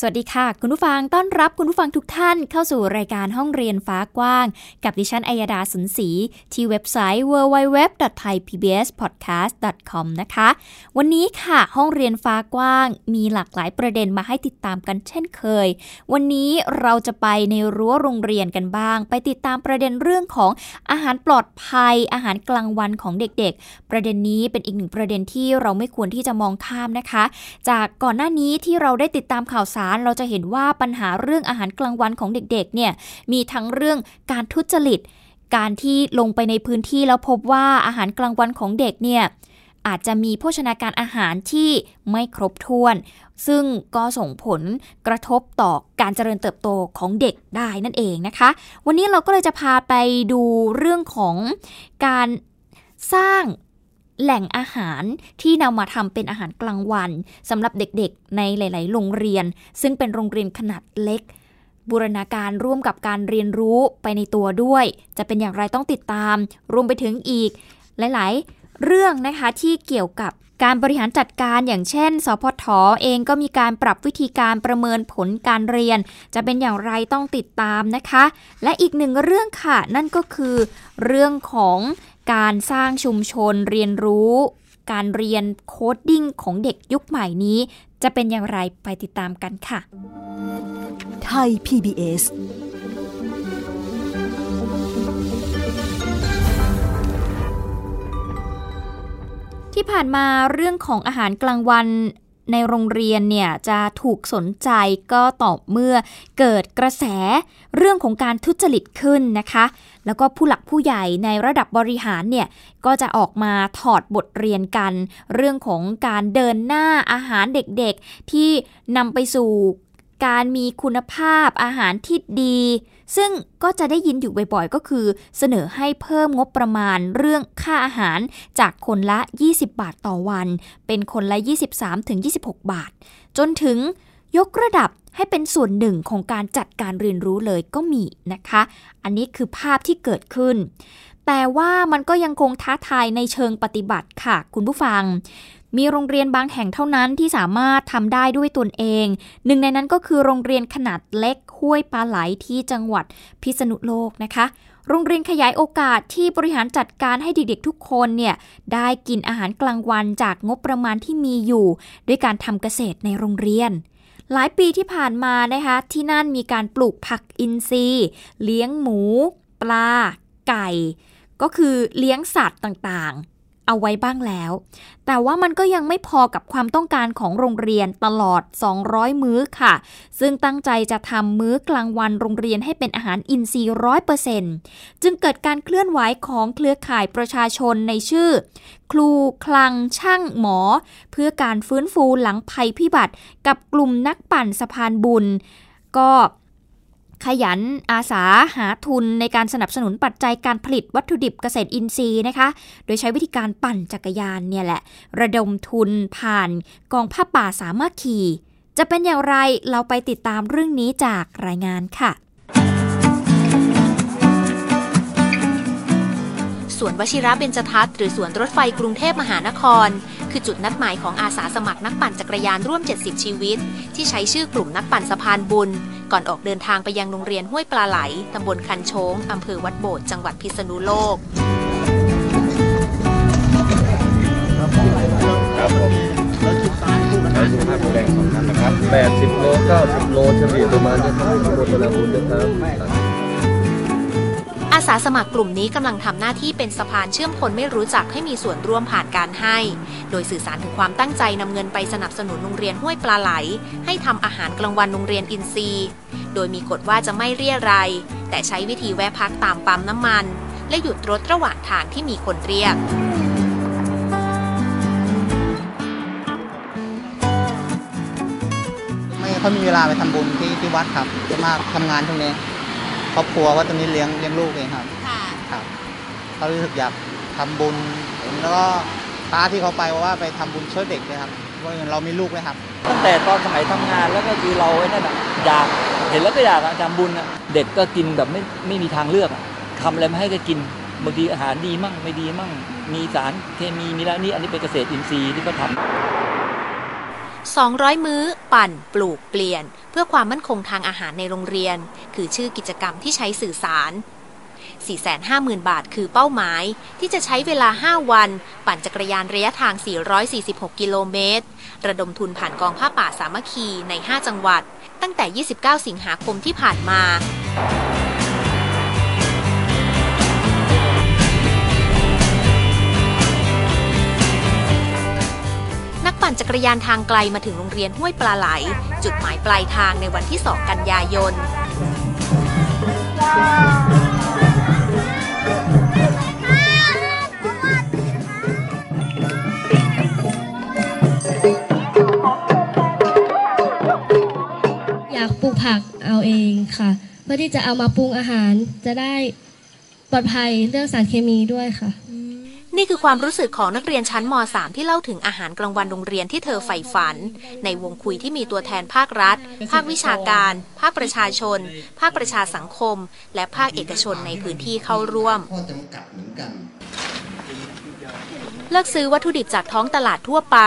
สวัสดีค่ะ คุณผู้ฟังต้อนรับคุณผู้ฟังทุกท่านเข้าสู่รายการห้องเรียนฟ้ากว้าง กับดิฉันอัยดาสุนศรีที่เว็บไซต์ www.thaipbspodcast.com นะคะ วันนี้ค่ะห้องเรียนฟ้ากว้าง มีหลากหลายประเด็นมาให้ติดตามกันเช่นเคย วันนี้เราจะไปในรั้วโรงเรียนกันบ้าง ไปติดตามประเด็นเรื่องของอาหารปลอดภัย อาหารกลางวันของเด็กๆ ประเด็นนี้เป็นอีกหนึ่งประเด็นที่เราไม่ควรที่จะมองข้ามนะคะ จากก่อนหน้านี้ที่เราได้ติดตามข่าวสารเราจะเห็นว่าปัญหาเรื่องอาหารกลางวันของเด็กๆเนี่ยมีทั้งเรื่องการทุจริต การที่ลงไปในพื้นที่แล้วพบว่าอาหารกลางวันของเด็กเนี่ยอาจจะมีโภชนาการอาหารที่ไม่ครบถ้วน ซึ่งก็ส่งผลกระทบต่อการเจริญเติบโตของเด็กได้นั่นเองนะคะ วันนี้เราก็เลยจะพาไปดูเรื่องของการสร้าง แหล่งอาหารที่นำมาทำเป็นอาหารกลางวันสำหรับเด็กๆ ในหลาย ๆ โรงเรียน ซึ่งเป็นโรงเรียนขนาดเล็ก บูรณาการร่วมกับการเรียนรู้ไปในตัวด้วย จะเป็นอย่างไรต้องติดตาม รวมไปถึงอีก หลาย ๆ เรื่องนะคะที่เกี่ยวกับ การบริหารจัดการอย่างเช่น สพทอเองก็มีการปรับวิธีการประเมินผลการเรียน จะเป็นอย่างไรต้องติดตามนะคะ และอีกหนึ่งเรื่องค่ะนั่นก็คือ เรื่องของการสร้างชุมชนเรียนรู้ การเรียนโคดดิ้งของเด็กยุคใหม่นี้ จะเป็นอย่างไรไปติดตามกันค่ะ ไทย PBS ที่ผ่านมาเรื่องของอาหารกลางวันในโรงเรียนเนี่ยจะถูกสนใจก็ต่อเมื่อเกิดกระแสเรื่องของการทุจริตขึ้นนะคะ แล้วก็ผู้หลักผู้ใหญ่ในระดับบริหารเนี่ยก็จะออกมาถอดบทเรียนกัน เรื่องของการเดินหน้าอาหารเด็กๆ ที่นำไปสู่ การมีคุณภาพอาหารที่ดี ซึ่งก็จะได้ยินอยู่บ่อยๆ ก็คือ เสนอให้เพิ่มงบประมาณเรื่องค่าอาหารจากคนละ 20 บาทต่อวัน เป็นคนละ 23-26 บาท จนถึงยกระดับให้เป็นส่วนหนึ่งของการจัดการเรียนรู้เลยก็มีนะคะ อันนี้คือภาพที่เกิดขึ้น แต่ว่ามันก็ยังคงท้าทายในเชิงปฏิบัติค่ะ คุณผู้ฟัง มีโรงเรียนบางแห่งเท่านั้นที่สามารถทำได้ด้วยตนเอง หนึ่งในนั้นก็คือโรงเรียนขนาดเล็กห้วยปลาไหลที่จังหวัดพิษณุโลกนะคะ โรงเรียนขยายโอกาสที่บริหารจัดการให้เด็กๆทุกคนเนี่ยได้กินอาหารกลางวันจากงบประมาณที่มีอยู่ ด้วยการทำเกษตรในโรงเรียนหลายปีที่ผ่านมานะคะที่นั่นมีการปลูกผักอินทรีย์ เลี้ยงหมู ปลา ไก่ ก็คือเลี้ยงสัตว์ต่าง เอาไว้บ้างแล้ว แต่ว่ามันก็ยังไม่พอกับความต้องการของโรงเรียนตลอด 200 มื้อค่ะ ซึ่งตั้งใจจะทำมื้อกลางวันโรงเรียนให้เป็นอาหารอินทรีย์ร้อยเปอร์เซ็นต์จึงเกิดการเคลื่อนไหวของเครือข่ายประชาชนในชื่อ ครูคลังช่างหมอ เพื่อการฟื้นฟูหลังภัยพิบัติ กับกลุ่มนักปั่นสะพานบุญ ก็ ขยันอาสาหาทุนในการสนับสนุนปัจจัยการผลิตวัตถุดิบเกษตรอินทรีย์นะคะ โดยใช้วิธีการปั่นจักรยานเนี่ยแหละ ระดมทุนผ่านกองผ้าป่าสามัคคีจะเป็นอย่างไรเราไปติดตามเรื่องนี้จากรายงานค่ะ สวนวชิระเบญจทัศน์หรือสวนรถไฟกรุงเทพมหานคร คือจุดนัดหมายของอาสาสมัครนักปั่นจักรยานร่วม 70 ชีวิต ที่ใช้ชื่อกลุ่มนักปั่นสะพานบุญ ก่อนออกเดินทางไปยังโรงเรียนห้วยปลาไหลตำบลคันโชงอำเภอวัดโบดจังหวัดพิษณุโลกครับผมใช้สุขภาพแรงของท่านนะครับ 80 โล 90 โลเฉลี่ยประมาณนี้ครับทั้งหมดแต่นนะครับ อาสาสมัครกลุ่มนี้กำลังทำหน้าที่เป็นสะพานเชื่อมคนไม่รู้จักให้มีส่วนร่วมผ่านการให้ โดยสื่อสารถึงความตั้งใจนำเงินไปสนับสนุนโรงเรียนห้วยปลาไหล ให้ทำอาหารกลางวันโรงเรียนอินซีโดยมีกฎว่าจะไม่เรียรายแต่ใช้วิธีแวะพักตามปั๊มน้ำมัน และหยุดรถระหว่างทางที่มีคนเรียกไม่ค่อยมีเวลาไปทำบุญที่ที่วัดครับจะมากทำงานตรงนี้ ครอบครัวว่าตอนนี้เลี้ยงเลี้ยงลูกเองครับค่ะ ครับเขารู้สึกอยากทำบุญแล้วก็ตาที่เขาไปว่าไปทำบุญช่วยเด็กเลยครับว่าเรามีลูกไหมครับ ตั้งแต่ตอนสมัยทำงานแล้วก็คือเราไอ้นั่นอะอยากเห็นแล้วก็อยากอะทำบุญอะเด็กก็กินแบบไม่ไม่มีทางเลือกอะทำอะไรมาให้ก็กินบางทีอาหารดีมั่งไม่ดีมั่ง มีสารเคมีมีแล้วนี่อันนี้เป็นเกษตรอินทรีย์ที่เขาทำ 200 มื้อ ปั่น ปลูกเปลี่ยน เพื่อความมั่นคงทางอาหารในโรงเรียน คือชื่อกิจกรรมที่ใช้สื่อสาร 450,000 บาทคือเป้าหมาย ที่จะใช้เวลา 5 วัน ปั่นจักรยานระยะทาง 446 กิโลเมตร ระดมทุนผ่านกองผ้าป่าสามัคคีใน 5 จังหวัด ตั้งแต่ 29 สิงหาคมที่ผ่านมา ปั่นจักรยานทางไกลมาถึงโรงเรียนห้วยปลาไหล จุดหมายปลายทางในวันที่ 2 กันยายน อยากปลูกผักเอาเองค่ะ เพื่อที่จะเอามาปรุงอาหารจะได้ปลอดภัยเรื่องสารเคมีด้วยค่ะ นี่คือความรู้สึกของนักเรียนชั้นม .3 ที่เล่าถึงอาหารกลางวันโรงเรียนที่เธอใฝ่ฝัน ในวงคุยที่มีตัวแทนภาครัฐ ภาควิชาการ ภาคประชาชน ภาคประชาสังคม และภาคเอกชนในพื้นที่เข้าร่วมเลือกซื้อวัตถุดิบจากท้องตลาดทั่วไป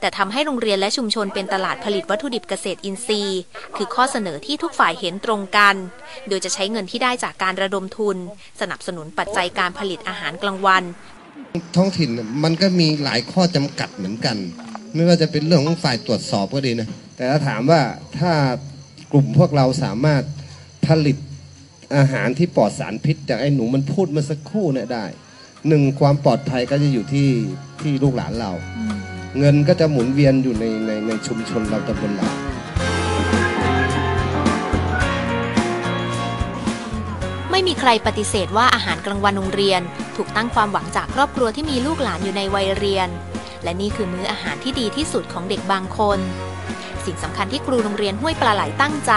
แต่ทำให้โรงเรียนและชุมชนเป็นตลาดผลิตวัตถุดิบเกษตรอินทรีย์ คือข้อเสนอที่ทุกฝ่ายเห็นตรงกัน โดยจะใช้เงินที่ได้จากการระดมทุน สนับสนุนปัจจัยการผลิตอาหารกลางวัน ท้องถิ่นมันก็มีหลายข้อจำกัดเหมือนกัน ไม่ว่าจะเป็นเรื่องของฝ่ายตรวจสอบก็ดีนะ แต่ถ้าถามว่าถ้ากลุ่มพวกเราสามารถผลิตอาหารที่ปลอดสารพิษอย่างไอ้หนูมันพูดเมาสักครู่เนี่ยได้หนึ่งความปลอดภัยก็จะอยู่ที่ที่ลูกหลานเรา เงินก็จะหมุนเวียนอยู่ในในในชุมชนเราตำบลเรา ไม่มีใครปฏิเสธว่าอาหารกลางวันโรงเรียน ถูกตั้งความหวังจากครอบครัวที่มีลูกหลานอยู่ในวัยเรียน และนี่คือมื้ออาหารที่ดีที่สุดของเด็กบางคน สิ่งสำคัญที่ครูโรงเรียนห้วยปลาไหลตั้งใจ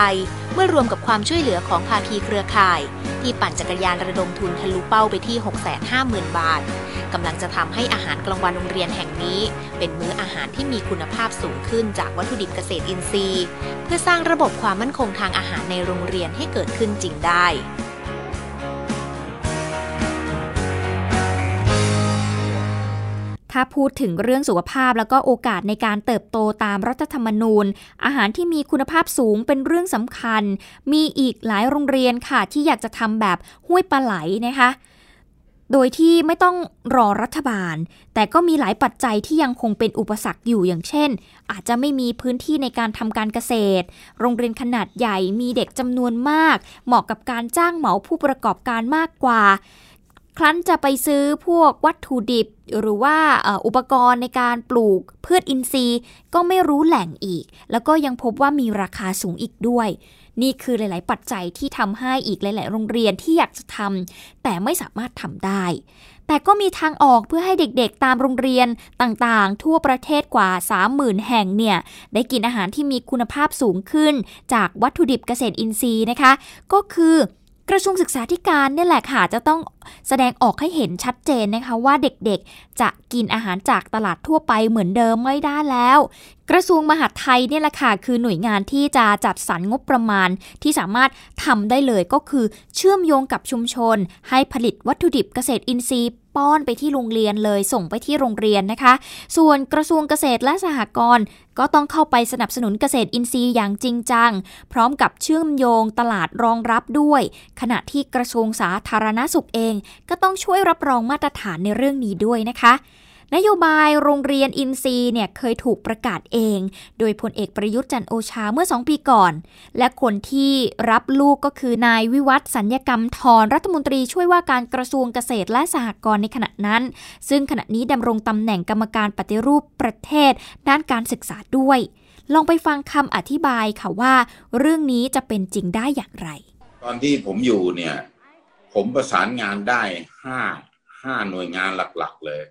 เมื่อรวมกับความช่วยเหลือของภาคีเครือข่าย ที่ปั่นจักรยานระดมทุนทะลุเป้าไปที่ 650,000 บาทกำลังจะทำให้อาหารกลางวันโรงเรียนแห่งนี้ เป็นมื้ออาหารที่มีคุณภาพสูงขึ้นจากวัตถุดิบเกษตรอินทรีย์ เพื่อสร้างระบบความมั่นคงทางอาหารในโรงเรียนให้เกิดขึ้นจริงได้ ถ้าพูดถึงเรื่องสุขภาพแล้วก็โอกาสในการเติบโตตามรัฐธรรมนูญ อาหารที่มีคุณภาพสูงเป็นเรื่องสำคัญ มีอีกหลายโรงเรียนค่ะ ที่อยากจะทำแบบห้วยปลาไหลนะคะโดยที่ไม่ต้องรอรัฐบาล แต่ก็มีหลายปัจจัยที่ยังคงเป็นอุปสรรคอยู่อย่างเช่น อาจจะไม่มีพื้นที่ในการทำการเกษตร โรงเรียนขนาดใหญ่มีเด็กจำนวนมาก เหมาะกับการจ้างเหมาผู้ประกอบการมากกว่า ครั้นจะไปซื้อพวกวัตถุดิบ หรือว่าอุปกรณ์ในการปลูกพืชอินทรีย์ ก็ไม่รู้แหล่งอีก แล้วก็ยังพบว่ามีราคาสูงอีกด้วย นี่คือหลาย ๆ ปัจจัยที่ทำให้อีกหลาย ๆ โรงเรียนที่อยากจะทำแต่ไม่สามารถทำได้ แต่ก็มีทางออกเพื่อให้เด็ก ๆ ตามโรงเรียนต่าง ๆ ทั่วประเทศกว่า 30,000 แห่งเนี่ย ได้กินอาหารที่มีคุณภาพสูงขึ้น จากวัตถุดิบเกษตรอินทรีย์นะคะ ก็คือ กระทรวงศึกษาธิการเนี่ยแหละค่ะจะต้องแสดงออกให้เห็นชัดเจนนะคะว่าเด็กๆ จะกินอาหารจากตลาดทั่วไปเหมือนเดิมไม่ได้แล้ว กระทรวงมหาดไทยเนี่ยแหละค่ะคือหน่วยงานที่จะจัดสรรงบประมาณที่สามารถทำได้เลยก็คือเชื่อมโยงกับชุมชน ให้ผลิตวัตถุดิบเกษตรอินทรีย์ ป้อนไปที่โรงเรียนเลยส่งไปที่โรงเรียนนะคะ ส่วนกระทรวงเกษตรและสหกรณ์ก็ต้องเข้าไปสนับสนุนเกษตรอินทรีย์อย่างจริงจัง พร้อมกับเชื่อมโยงตลาดรองรับด้วย ขณะที่กระทรวงสาธารณสุขเอง ก็ต้องช่วยรับรองมาตรฐานในเรื่องนี้ด้วยนะคะ นโยบายโรงเรียนอินทรีย์เนี่ยเคยถูกประกาศเอง โดยพลเอกประยุทธ์จันโอชาเมื่อ 2 ปีก่อน และคนที่รับลูกก็คือนายวิวัฒน์สัญญกรรมทรรัฐมนตรีช่วยว่าการกระทรวงเกษตรและสหกรณ์ในขณะนั้น ซึ่งขณะนี้ดำรงตำแหน่งกรรมการปฏิรูปประเทศ ด้านการศึกษาด้วย ลองไปฟังคำอธิบายค่ะว่า เรื่องนี้จะเป็นจริงได้อย่างไร ตอนที่ผมอยู่เนี่ยผมประสานงานได้ห้าห้าหน่วยงานหลัก ๆ เลย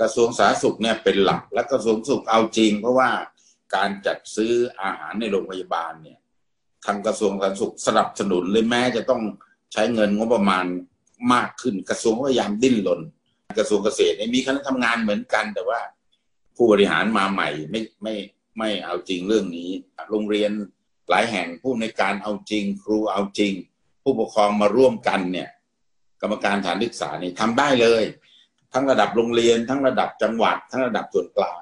กระทรวงสาธารณสุขเนี่ยเป็นหลักและกระทรวงสุขเอาจริง เพราะว่าการจัดซื้ออาหารในโรงพยาบาลเนี่ยทางกระทรวงสาธารณสุขสนับสนุนเลยแม้จะต้องใช้เงินงบประมาณมากขึ้นกระทรวงพยายามดิ้นรนกระทรวงเกษตรมีคณะทำงานเหมือนกัน แต่ว่า ผู้บริหารมาใหม่ไม่ไม่ไม่เอาจริงเรื่องนี้ โรงเรียนหลายแห่งผู้ในการเอาจริง ครูเอาจริง ผู้ปกครองมาร่วมกันเนี่ย กรรมการฐานศึกษานี่ทำได้เลย ทั้งระดับโรงเรียน ทั้งระดับจังหวัด ทั้งระดับส่วนกลาง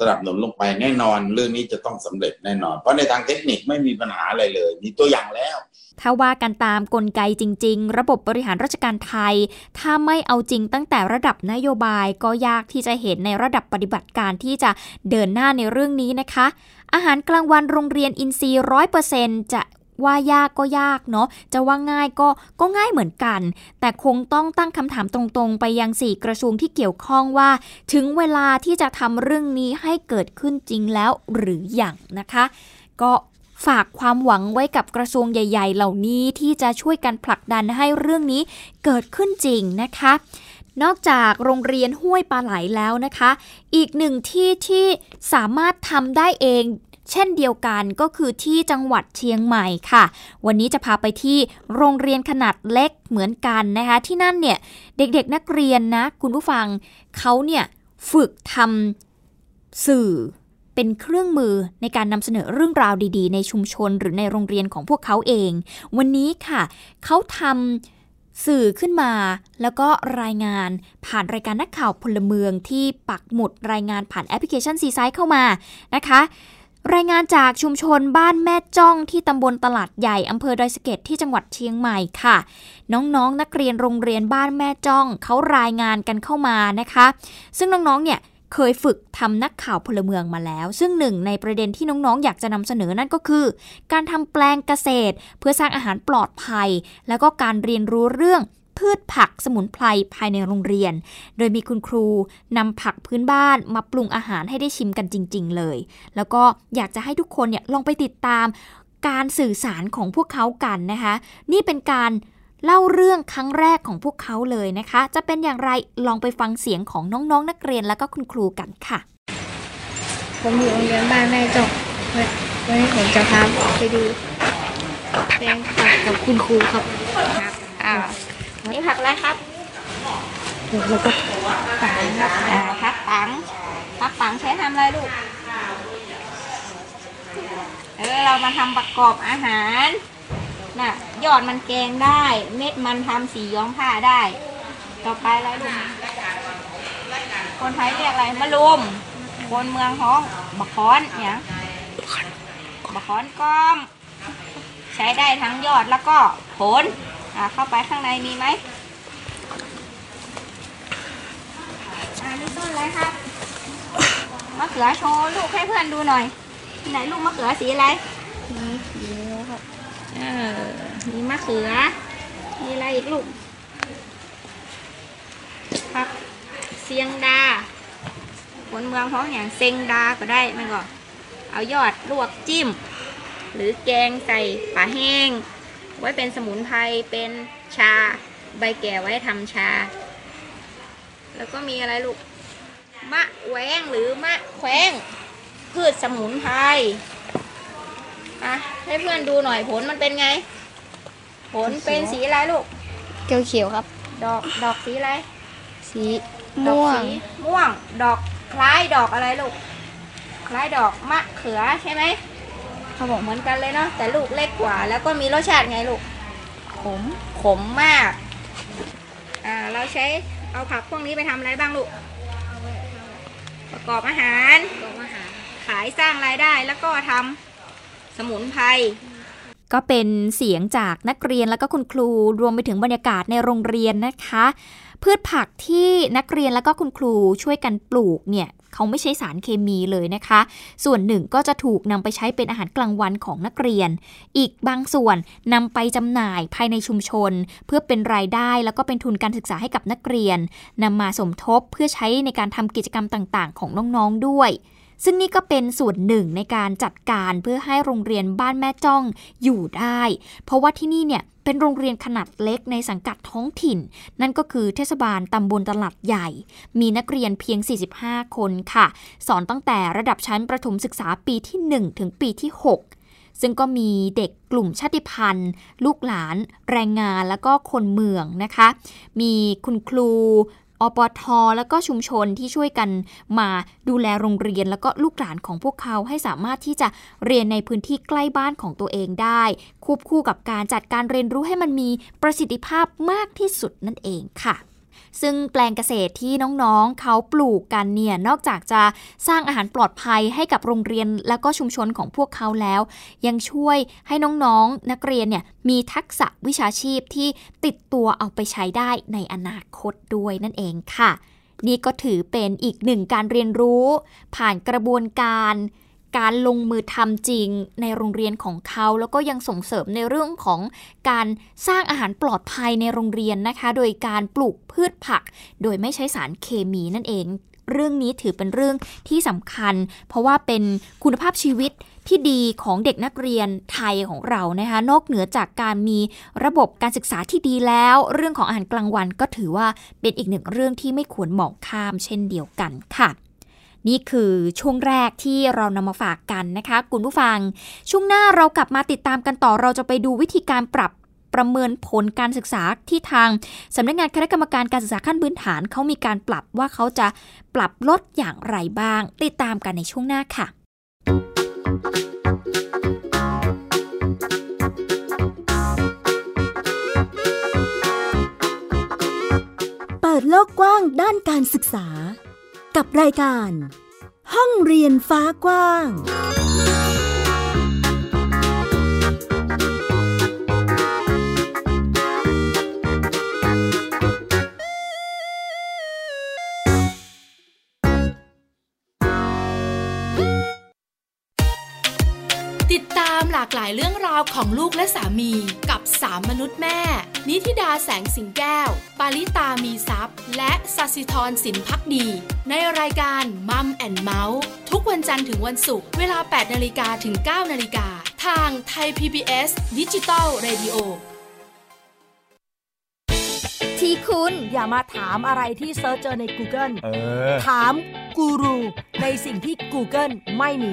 สนับสนุนลงไปแน่นอนเรื่องนี้จะต้องสำเร็จแน่นอน เพราะในทางเทคนิคไม่มีปัญหาอะไรเลย มีตัวอย่างแล้ว ถ้าว่ากันตามกลไกจริง ๆ ระบบบริหารราชการไทย ถ้าไม่เอาจริงตั้งแต่ระดับนโยบายก็ยากที่จะเห็นในระดับปฏิบัติการที่จะเดินหน้าในเรื่องนี้นะคะ อาหารกลางวันโรงเรียนอินทรีย์ร้อยเปอร์เซ็นจะ ว่ายากก็ยากเนาะจะว่าง่ายก็ก็ง่ายเหมือนกัน แต่คงต้องตั้งคำถามตรงๆ ไปยังสี่กระทรวงที่เกี่ยวข้องว่า ถึงเวลาที่จะทำเรื่องนี้ให้เกิดขึ้นจริงแล้วหรืออยังนะคะ ก็ฝากความหวังไว้กับกระทรวงใหญ่ ๆ เหล่านี้ที่จะช่วยกันผลักดันให้เรื่องนี้เกิดขึ้นจริงนะคะ นอกจากโรงเรียนห้วยปลาไหลแล้วนะคะ อีกหนึ่งที่ที่สามารถทำได้เอง เช่นเดียวกันก็คือที่จังหวัดเชียงใหม่ค่ะ วันนี้จะพาไปที่โรงเรียนขนาดเล็กเหมือนกันนะคะ ที่นั่นเนี่ยเด็กๆนักเรียนนะคุณผู้ฟังเขาเนี่ยฝึกทำสื่อเป็นเครื่องมือในการนำเสนอเรื่องราวดีๆ ในชุมชนหรือในโรงเรียนของพวกเขาเอง วันนี้ค่ะ เขาทำสื่อขึ้นมา แล้วก็รายงานผ่านรายการนักข่าวพลเมืองที่ปักหมุดรายงานผ่านแอปพลิเคชันซีไซด์เข้ามานะคะ รายงานจากชุมชนบ้านแม่จ้องที่ตำบลตลาดใหญ่อำเภอดอยสะเก็ดที่จังหวัดเชียงใหม่ค่ะ น้องๆนนักเรียนโรงเรียนบ้านแม่จ้องเขารายงานกันเข้ามานะคะ ซึ่งน้องๆเนี่ยเคยฝึกทำนักข่าวพลเมืองมาแล้ว ซึ่งหนึ่งในประเด็นที่น้องๆ อยากจะนำเสนอนั่นก็คือ การทำแปลงเกษตร เพื่อสร้างอาหารปลอดภัย แล้วก็การเรียนรู้เรื่อง พืชผักสมุนไพรภายในโรงเรียน โดยมีคุณครูนำผักพื้นบ้านมาปรุงอาหารให้ได้ชิมกันจริง ๆ เลย แล้วก็อยากจะให้ทุกคนเนี่ยลองไปติดตามการสื่อสารของพวกเขากันนะคะ นี่เป็นการเล่าเรื่องครั้งแรกของพวกเขาเลยนะคะ จะเป็นอย่างไรลองไปฟังเสียงของน้องๆนนักเรียนแล้วก็คุณครูกันค่ะ ผมอยู่โรงเรียนบ้านแม่จกวันนี้ผมจะพาไปดูแปลงผักกับคุณครูครับครับอ่า นี่ผักอะไรครับแล้วก็ปังครับอ่าผักปังผักปังใช้ทำอะไรลูก เออเรามาทำประกอบอาหารน่ะยอดมันแกงได้ เม็ดมันทำสีย้อมผ้าได้ ต่อไปอะไรลูก คนไทยเรียกอะไรมะลุม คนเมืองฮ้องบะคอนเนี่ยบะคอนก้อม ใช้ได้ทั้งยอดแล้วก็ผล อ่าเข้าไปข้างในมีไหมอ่านี่ต้นอะไรครับมะเขือโชว์ลูกให้เพื่อนดูหน่อยไหนลูกมะเขือสีอะไรมีสีครับเออมีมะเขือ มีอะไรอีกลูกผักเซียงดาคนเมืองเขาอย่างเซงดาก็ได้ไม่ก็ เอายอดลวกจิ้ม หรือแกงใส่ปลาแห้ง ไว้เป็นสมุนไพรเป็นชา ใบแก่ไว้ทำชา แล้วก็มีอะไรลูก มะแหวงหรือมะแขวงพืชสมุนไพรอะให้เพื่อนดูหน่อยผลมันเป็นไง ผลเป็นสีอะไรลูก เขียวเขียวครับ ดอกดอกสีอะไร สีม่วงม่วง ดอกคล้ายดอกอะไรลูก คล้ายดอกมะเขือใช่ไหม เขาบอกเหมือนกันเลยเนาะแต่ลูกเล็กกว่า แล้วก็มีรสชาติไงลูกขมขมมากอ่าเราใช้เอาผักพวกนี้ไปทำอะไรบ้างลูกประกอบอาหารขายสร้างรายได้แล้วก็ทำสมุนไพรก็เป็นเสียงจากนักเรียนแล้วก็คุณครูรวมไปถึงบรรยากาศในโรงเรียนนะคะ พืชผักที่นักเรียนแล้วก็คุณครูช่วยกันปลูกเนี่ย เขาไม่ใช้สารเคมีเลยนะคะ ส่วนหนึ่งก็จะถูกนำไปใช้เป็นอาหารกลางวันของนักเรียน อีกบางส่วนนำไปจำหน่ายภายในชุมชน เพื่อเป็นรายได้แล้วก็เป็นทุนการศึกษาให้กับนักเรียนนำมาสมทบเพื่อใช้ในการทำกิจกรรมต่าง ๆ ของน้องๆด้วย ซึ่งนี่ก็เป็นส่วนหนึ่งในการจัดการเพื่อให้โรงเรียนบ้านแม่จ้องอยู่ได้ เพราะว่าที่นี่เนี่ยเป็นโรงเรียนขนาดเล็กในสังกัดท้องถิ่น นั่นก็คือเทศบาลตำบลตลาดใหญ่ มีนักเรียนเพียง 45 คนค่ะ สอนตั้งแต่ระดับชั้นประถมศึกษาปีที่ 1 ถึงปีที่ 6ซึ่งก็มีเด็กกลุ่มชาติพันธุ์ ลูกหลาน แรงงานแล้วก็คนเมืองนะคะ มีคุณครู อปท แล้วก็ชุมชนที่ช่วยกันมาดูแลโรงเรียน แล้วก็ลูกหลานของพวกเขาให้สามารถที่จะเรียนในพื้นที่ใกล้บ้านของตัวเองได้ควบคู่กับการจัดการเรียนรู้ให้มันมีประสิทธิภาพมากที่สุดนั่นเองค่ะ ซึ่งแปลงเกษตรที่น้องๆเขาปลูกกันเนี่ยนอกจากจะสร้างอาหารปลอดภัยให้กับโรงเรียนและก็ชุมชนของพวกเขาแล้ว ยังช่วยให้น้องๆนักเรียนเนี่ยมีทักษะวิชาชีพที่ติดตัวเอาไปใช้ได้ในอนาคตด้วยนั่นเองค่ะ นี่ก็ถือเป็นอีกหนึ่งการเรียนรู้ ผ่านกระบวนการ การลงมือทำจริงในโรงเรียนของเขา แล้วก็ยังส่งเสริมในเรื่องของการสร้างอาหารปลอดภัยในโรงเรียนนะคะ โดยการปลูกพืชผัก โดยไม่ใช้สารเคมีนั่นเอง เรื่องนี้ถือเป็นเรื่องที่สำคัญ เพราะว่าเป็นคุณภาพชีวิตที่ดีของเด็กนักเรียนไทยของเรานะคะ นอกเหนือจากการมีระบบการศึกษาที่ดีแล้ว เรื่องของอาหารกลางวันก็ถือว่าเป็นอีกหนึ่งเรื่องที่ไม่ควรมองข้ามเช่นเดียวกันค่ะ นี่คือช่วงแรกที่เรานำมาฝากกันนะคะคุณผู้ฟัง ช่วงหน้าเรากลับมาติดตามกันต่อเราจะไปดูวิธีการปรับประเมินผลการศึกษาที่ทางสำนักงานคณะกรรมการการศึกษาขั้นพื้นฐานเขามีการปรับว่าเขาจะปรับลดอย่างไรบ้าง ติดตามกันในช่วงหน้าค่ะ เปิดโลกกว้างด้านการศึกษา กับรายการ ห้องเรียนฟ้ากว้างากหลายเรื่องราวของลูกและสามีกับสามมนุษย์แม่ นิธิดาแสงสิงแก้ว ปาริตามีซัพ์และสัสิธรสินพักดี ในรายการ Mom and Mouth ทุกวันจันทร์ถึงวันศุกร์เวลา 8นาฬิกาถึง 9นาฬิกาทางไทย PBS ดิจิตอล Radio ทีคุณอย่ามาถามอะไรที่ search เจอใน Google เออถามกูรูในสิ่งที่ Google ไม่มี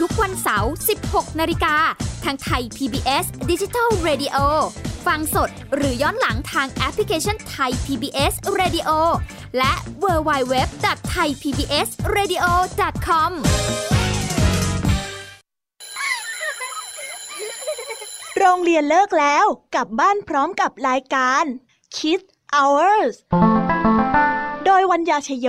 ทุกวันเสาร์ 16 นาฬิกา ทางไทย PBS Digital Radio ฟังสดหรือย้อนหลังทางแอปพลิเคชันไทย PBS Radio และ w w w t h a i PBS Radio com โรงเรียนเลิกแล้ว กลับบ้านพร้อมกับรายการ Kids Hours โดยวัญญาชยโย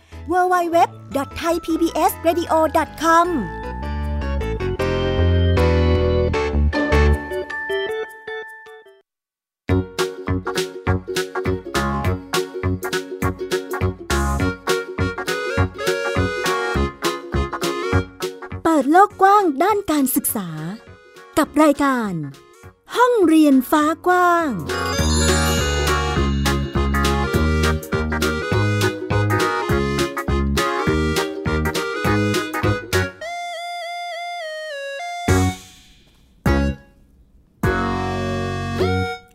www.thaipbsradio.com เปิดโลกกว้างด้านการศึกษา กับรายการ ห้องเรียนฟ้ากว้าง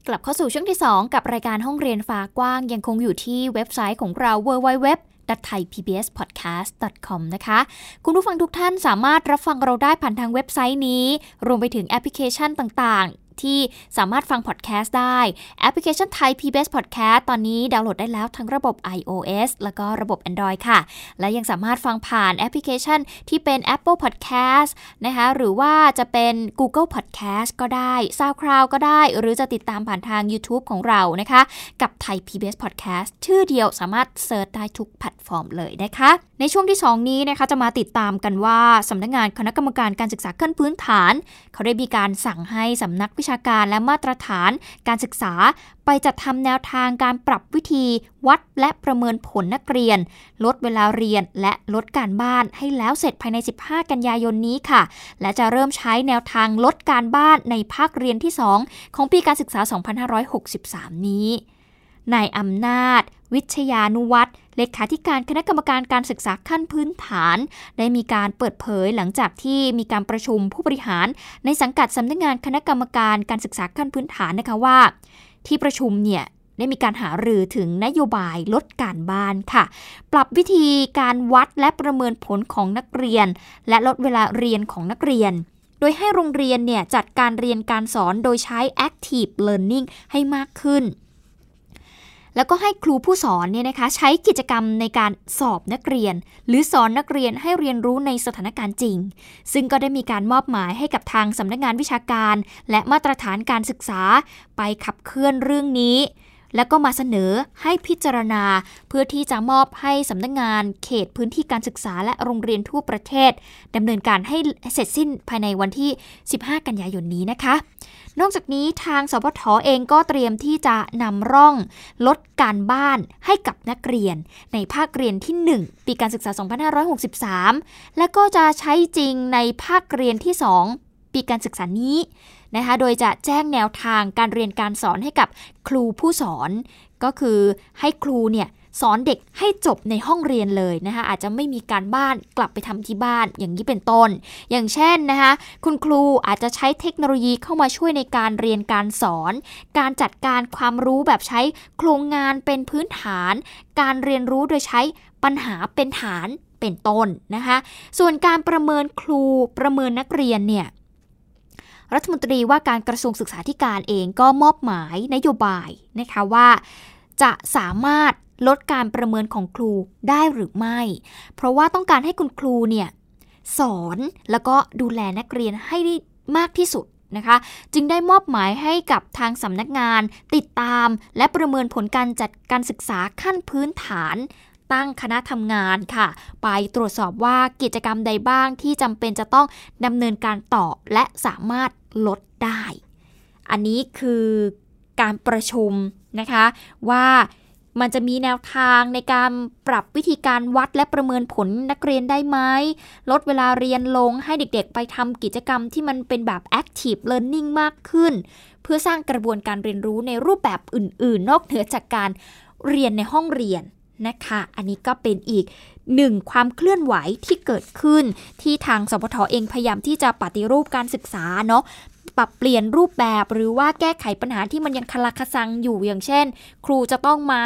กลับเข้าสู่ช่วงที่ 2 กับรายการห้องเรียนฟ้ากว้างยังคงอยู่ที่เว็บไซต์ของเรา www thaipbspodcast.com นะคะ คุณผู้ฟังทุกท่านสามารถรับฟังเราได้ผ่านทางเว็บไซต์นี้ รวมไปถึงแอปพลิเคชันต่าง ที่สามารถฟังพอดแคสต์ได้ แอปพลิเคชันไทย PBS Podcast ตอนนี้ดาวน์โหลดได้แล้วทั้งระบบ iOS แล้วก็ระบบ Android ค่ะ และยังสามารถฟังผ่านแอปพลิเคชันที่เป็น Apple Podcast นะคะหรือว่าจะเป็น Google Podcast ก็ได้ SoundCloud ก็ได้ หรือจะติดตามผ่านทาง YouTube ของเรานะคะ กับไทย PBS Podcast ชื่อเดียวสามารถ search ได้ทุกแพลตฟอร์มเลยนะคะ ในช่วงที่ 2 นี้นะคะจะมาติดตามกันว่าสำนักงานคณะกรรมการการศึกษาขั้นพื้นฐาน เขาได้มีการสั่งให้สำนักวิชาการและมาตรฐานการศึกษา ไปจัดทำแนวทางการปรับวิธีวัดและประเมินผลนักเรียน ลดเวลาเรียนและลดการบ้านให้แล้วเสร็จภายใน 15 กันยายนนี้ค่ะ และจะเริ่มใช้แนวทางลดการบ้านในภาคเรียนที่ 2 ของปีการศึกษา 2563 นี้นายอำนาจ วิชยานุวัตร เลขาธิการคณะกรรมการการศึกษาขั้นพื้นฐาน ได้มีการเปิดเผยหลังจากที่มีการประชุมผู้บริหาร ในสังกัดสำนักงงานคณะกรรมการการศึกษาขั้นพื้นฐานนะคะว่า ที่ประชุมเนี่ยได้มีการหารือถึงนโยบายลดการบ้านค่ะ ปรับวิธีการวัดและประเมินผลของนักเรียน และลดเวลาเรียนของนักเรียน โดยให้โรงเรียนเนี่ยจัดการเรียนการสอนโดยใช้ active learning ให้มากขึ้น แล้วก็ให้ครูผู้สอนเนี่ยนะคะใช้กิจกรรมในการสอบนักเรียน หรือสอนนักเรียนให้เรียนรู้ในสถานการณ์จริง ซึ่งก็ได้มีการมอบหมายให้กับทางสำนักงานวิชาการ และมาตรฐานการศึกษา ไปขับเคลื่อนเรื่องนี้ แล้วก็มาเสนอให้พิจารณา เพื่อที่จะมอบให้สำนักงงานเขตพื้นที่การศึกษาและโรงเรียนทั่วประเทศดำเนินการให้เสร็จสิ้นภายในวันที่ 15 กันยายนนี้นะคะ นอกจากนี้ทางสพทอเองก็เตรียมที่จะนำร่องลดการบ้านให้กับนักเรียน ในภาคเรียนที่ 1 ปีการศึกษา 2563 และก็จะใช้จริงในภาคเรียนที่ 2 ปีการศึกษานี้นะคะ โดยจะแจ้งแนวทางการเรียนการสอนให้กับครูผู้สอน ก็คือให้ครูเนี่ย สอนเด็กให้จบในห้องเรียนเลยนะคะอาจจะไม่มีการบ้านกลับไปทำที่บ้านอย่างนี้เป็นต้น อย่างเช่นนะคะคุณครูอาจจะใช้เทคโนโลยีเข้ามาช่วยในการเรียนการสอน การจัดการความรู้แบบใช้โครงงานเป็นพื้นฐาน การเรียนรู้โดยใช้ปัญหาเป็นฐานเป็นต้นนะคะส่วนการประเมินครูประเมินนักเรียนเนี่ยรัฐมนตรีว่าการกระทรวงศึกษาธิการเองก็มอบหมายนโยบายนะคะว่า จะสามารถ ลดการประเมินของครูได้หรือไม่ เพราะว่าต้องการให้คุณครูเนี่ยสอนแล้วก็ดูแลนักเรียนให้ได้มากที่สุดนะคะ จึงได้มอบหมายให้กับทางสำนักงาน ติดตาม และประเมินผลการจัดการศึกษาขั้นพื้นฐาน ตั้งคณะทำงานค่ะ ไปตรวจสอบว่ากิจกรรมใดบ้างที่จำเป็นจะต้องดำเนินการต่อและสามารถลดได้ อันนี้คือการประชุมนะคะว่า มันจะมีแนวทางในการปรับวิธีการวัดและประเมินผลนักเรียนได้ไหม ลดเวลาเรียนลงให้เด็กๆ ไปทำกิจกรรมที่มันเป็นแบบ active learning มากขึ้น เพื่อสร้างกระบวนการเรียนรู้ในรูปแบบอื่น ๆ นอกเหนือจากการเรียนในห้องเรียนนะคะ อันนี้ก็เป็นอีกหนึ่งความเคลื่อนไหวที่เกิดขึ้นที่ทางสพทอเองพยายามที่จะปฏิรูปการศึกษาเนาะ ปรับเปลี่ยนรูปแบบหรือว่าแก้ไขปัญหาที่มันยังคลักซังอยู่อย่างเช่น ครูจะต้องมา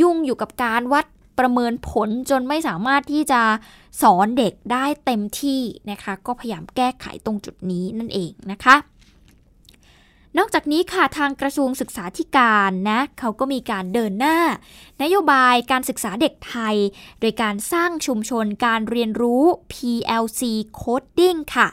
ยุ่งอยู่กับการวัดประเมินผลจนไม่สามารถที่จะสอนเด็กได้เต็มที่นะคะ ก็พยายามแก้ไขตรงจุดนี้นั่นเองนะคะ นอกจากนี้ค่ะทางกระทรวงศึกษาธิการนะเขาก็มีการเดินหน้า นโยบายการศึกษาเด็กไทย โดยการสร้างชุมชนการเรียนรู้ PLC Coding ค่ะ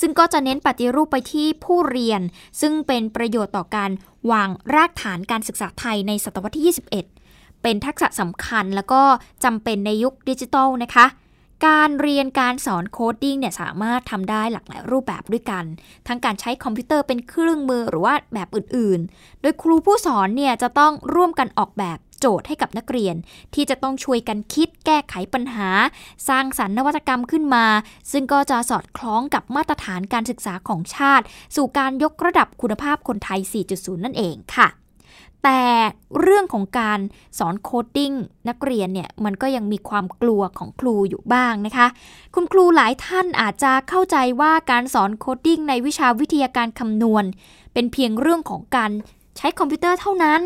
ซึ่งก็จะเน้นปฏิรูปไปที่ผู้เรียน ซึ่งเป็นประโยชน์ต่อการวางรากฐานการศึกษาไทยในศตวรรษที่ 21 เป็นทักษะสำคัญแล้วก็จำเป็นในยุคดิจิทัลนะคะ การเรียนการสอน coding เนี่ยสามารถทำได้หลากหลายรูปแบบด้วยกัน ทั้งการใช้คอมพิวเตอร์เป็นเครื่องมือหรือว่าแบบอื่นๆ โดยครูผู้สอนเนี่ยจะต้องร่วมกันออกแบบ โจทย์ให้กับนักเรียน ที่จะต้องช่วยกันคิดแก้ไขปัญหา สร้างสรรค์นวัตกรรมขึ้นมา ซึ่งก็จะสอดคล้องกับมาตรฐานการศึกษาของชาติ สู่การยกระดับคุณภาพคนไทย 4.0 นั่นเองค่ะแต่เรื่องของการสอน coding นักเรียนเนี่ยมันก็ยังมีความกลัวของครูอยู่บ้างนะคะ คุณครูหลายท่านอาจจะเข้าใจว่าการสอน coding ในวิชาวิทยาการคำนวณ เป็นเพียงเรื่องของการใช้คอมพิวเตอร์เท่านั้น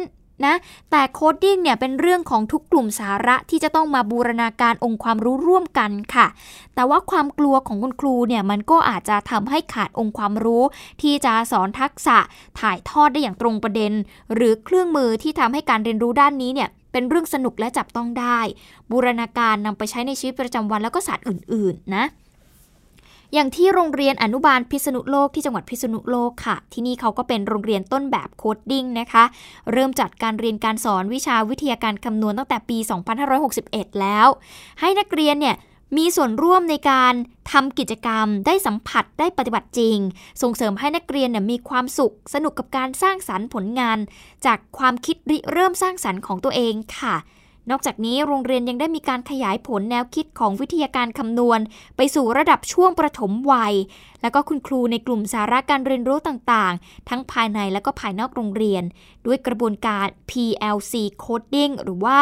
นะ แต่ coding เนี่ยเป็นเรื่องของทุกกลุ่มสาระที่จะต้องมาบูรณาการองค์ความรู้ร่วมกันค่ะ แต่ว่าความกลัวของคุณครูเนี่ยมันก็อาจจะทำให้ขาดองค์ความรู้ ที่จะสอนทักษะถ่ายทอดได้อย่างตรงประเด็น หรือเครื่องมือที่ทำให้การเรียนรู้ด้านนี้เนี่ยเป็นเรื่องสนุกและจับต้องได้ บูรณาการนำไปใช้ในชีวิตประจำวันแล้วก็ศาสตร์อื่น ๆ นะ อย่างที่โรงเรียนอนุบาลพิษณุโลกที่จังหวัดพิษณุโลกค่ะ ที่นี่เขาก็เป็นโรงเรียนต้นแบบโคดดิ้งนะคะ เริ่มจัดการเรียนการสอนวิชาวิทยาการคำนวณตั้งแต่ปี 2561 แล้ว ให้นักเรียนเนี่ยมีส่วนร่วมในการทำกิจกรรม ได้สัมผัสได้ปฏิบัติจริง ส่งเสริมให้นักเรียนเนี่ยมีความสุข สนุกกับการสร้างสรรค์ผลงาน จากความคิดริเริ่มสร้างสรรค์ของตัวเองค่ะ นอกจากนี้โรงเรียนยังได้มีการขยายผลแนวคิดของวิทยาการคำนวณ ไปสู่ระดับช่วงประถมวัย และก็คุณครูในกลุ่มสาระการเรียนรู้ต่างๆ ทั้งภายในและก็ภายนอกโรงเรียน ด้วยกระบวนการ PLC Coding หรือว่า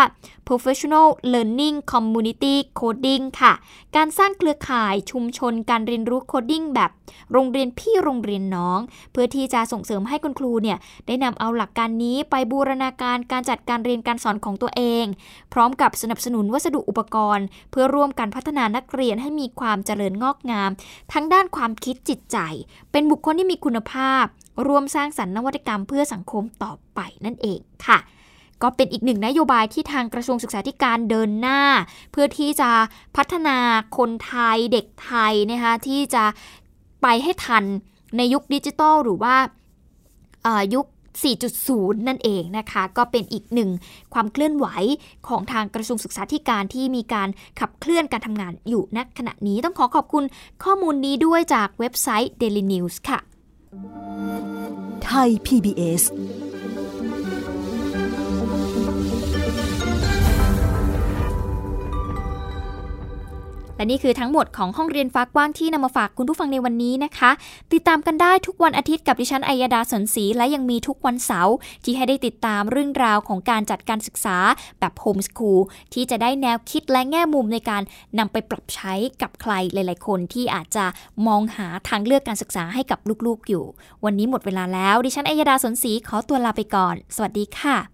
Professional Learning Community Coding ค่ะ การสร้างเครือข่ายชุมชนการเรียนรู้ coding แบบโรงเรียนพี่โรงเรียนน้อง เพื่อที่จะส่งเสริมให้คุณครูเนี่ยได้นำเอาหลักการนี้ไปบูรณาการการจัดการเรียนการสอนของตัวเองพร้อมกับสนับสนุนวัสดุอุปกรณ์ เพื่อร่วมกันพัฒนานักเรียนให้มีความเจริญงอกงาม ทั้งด้านความคิดจิตใจ เป็นบุคคลที่มีคุณภาพ ร่วมสร้างสรรค์นวัตกรรมเพื่อสังคมต่อไปนั่นเองค่ะก็เป็นอีกหนึ่งนโยบายที่ทางกระทรวงศึกษาธิการเดินหน้า เพื่อที่จะพัฒนาคนไทยเด็กไทยนะคะที่จะไปให้ทันในยุคดิจิตอลหรือว่ายุค 4.0 นั่นเองนะคะ ก็เป็นอีกหนึ่งความเคลื่อนไหวของทางกระทรวงศึกษาธิการที่มีการขับเคลื่อนการทำงานอยู่ณขณะนี้ต้องขอขอบคุณข้อมูลนี้ด้วยจากเว็บไซต์ Daily News ค่ะ ไทย PBS และนี่คือทั้งหมดของห้องเรียนฟ้ากว้างที่นำมาฝากคุณผู้ฟังในวันนี้นะคะ ติดตามกันได้ทุกวันอาทิตย์กับดิฉันอัยดาสนศรีและยังมีทุกวันเสาร์ที่ให้ได้ติดตามเรื่องราวของการจัดการศึกษาแบบโฮมสคูลที่จะได้แนวคิดและแง่มุมในการนำไปปรับใช้กับใครหลาย ๆ คนที่อาจจะมองหาทางเลือกการศึกษาให้กับลูก ๆ อยู่ วันนี้หมดเวลาแล้ว ดิฉันอัยดาสนศรีขอตัวลาไปก่อน สวัสดีค่ะ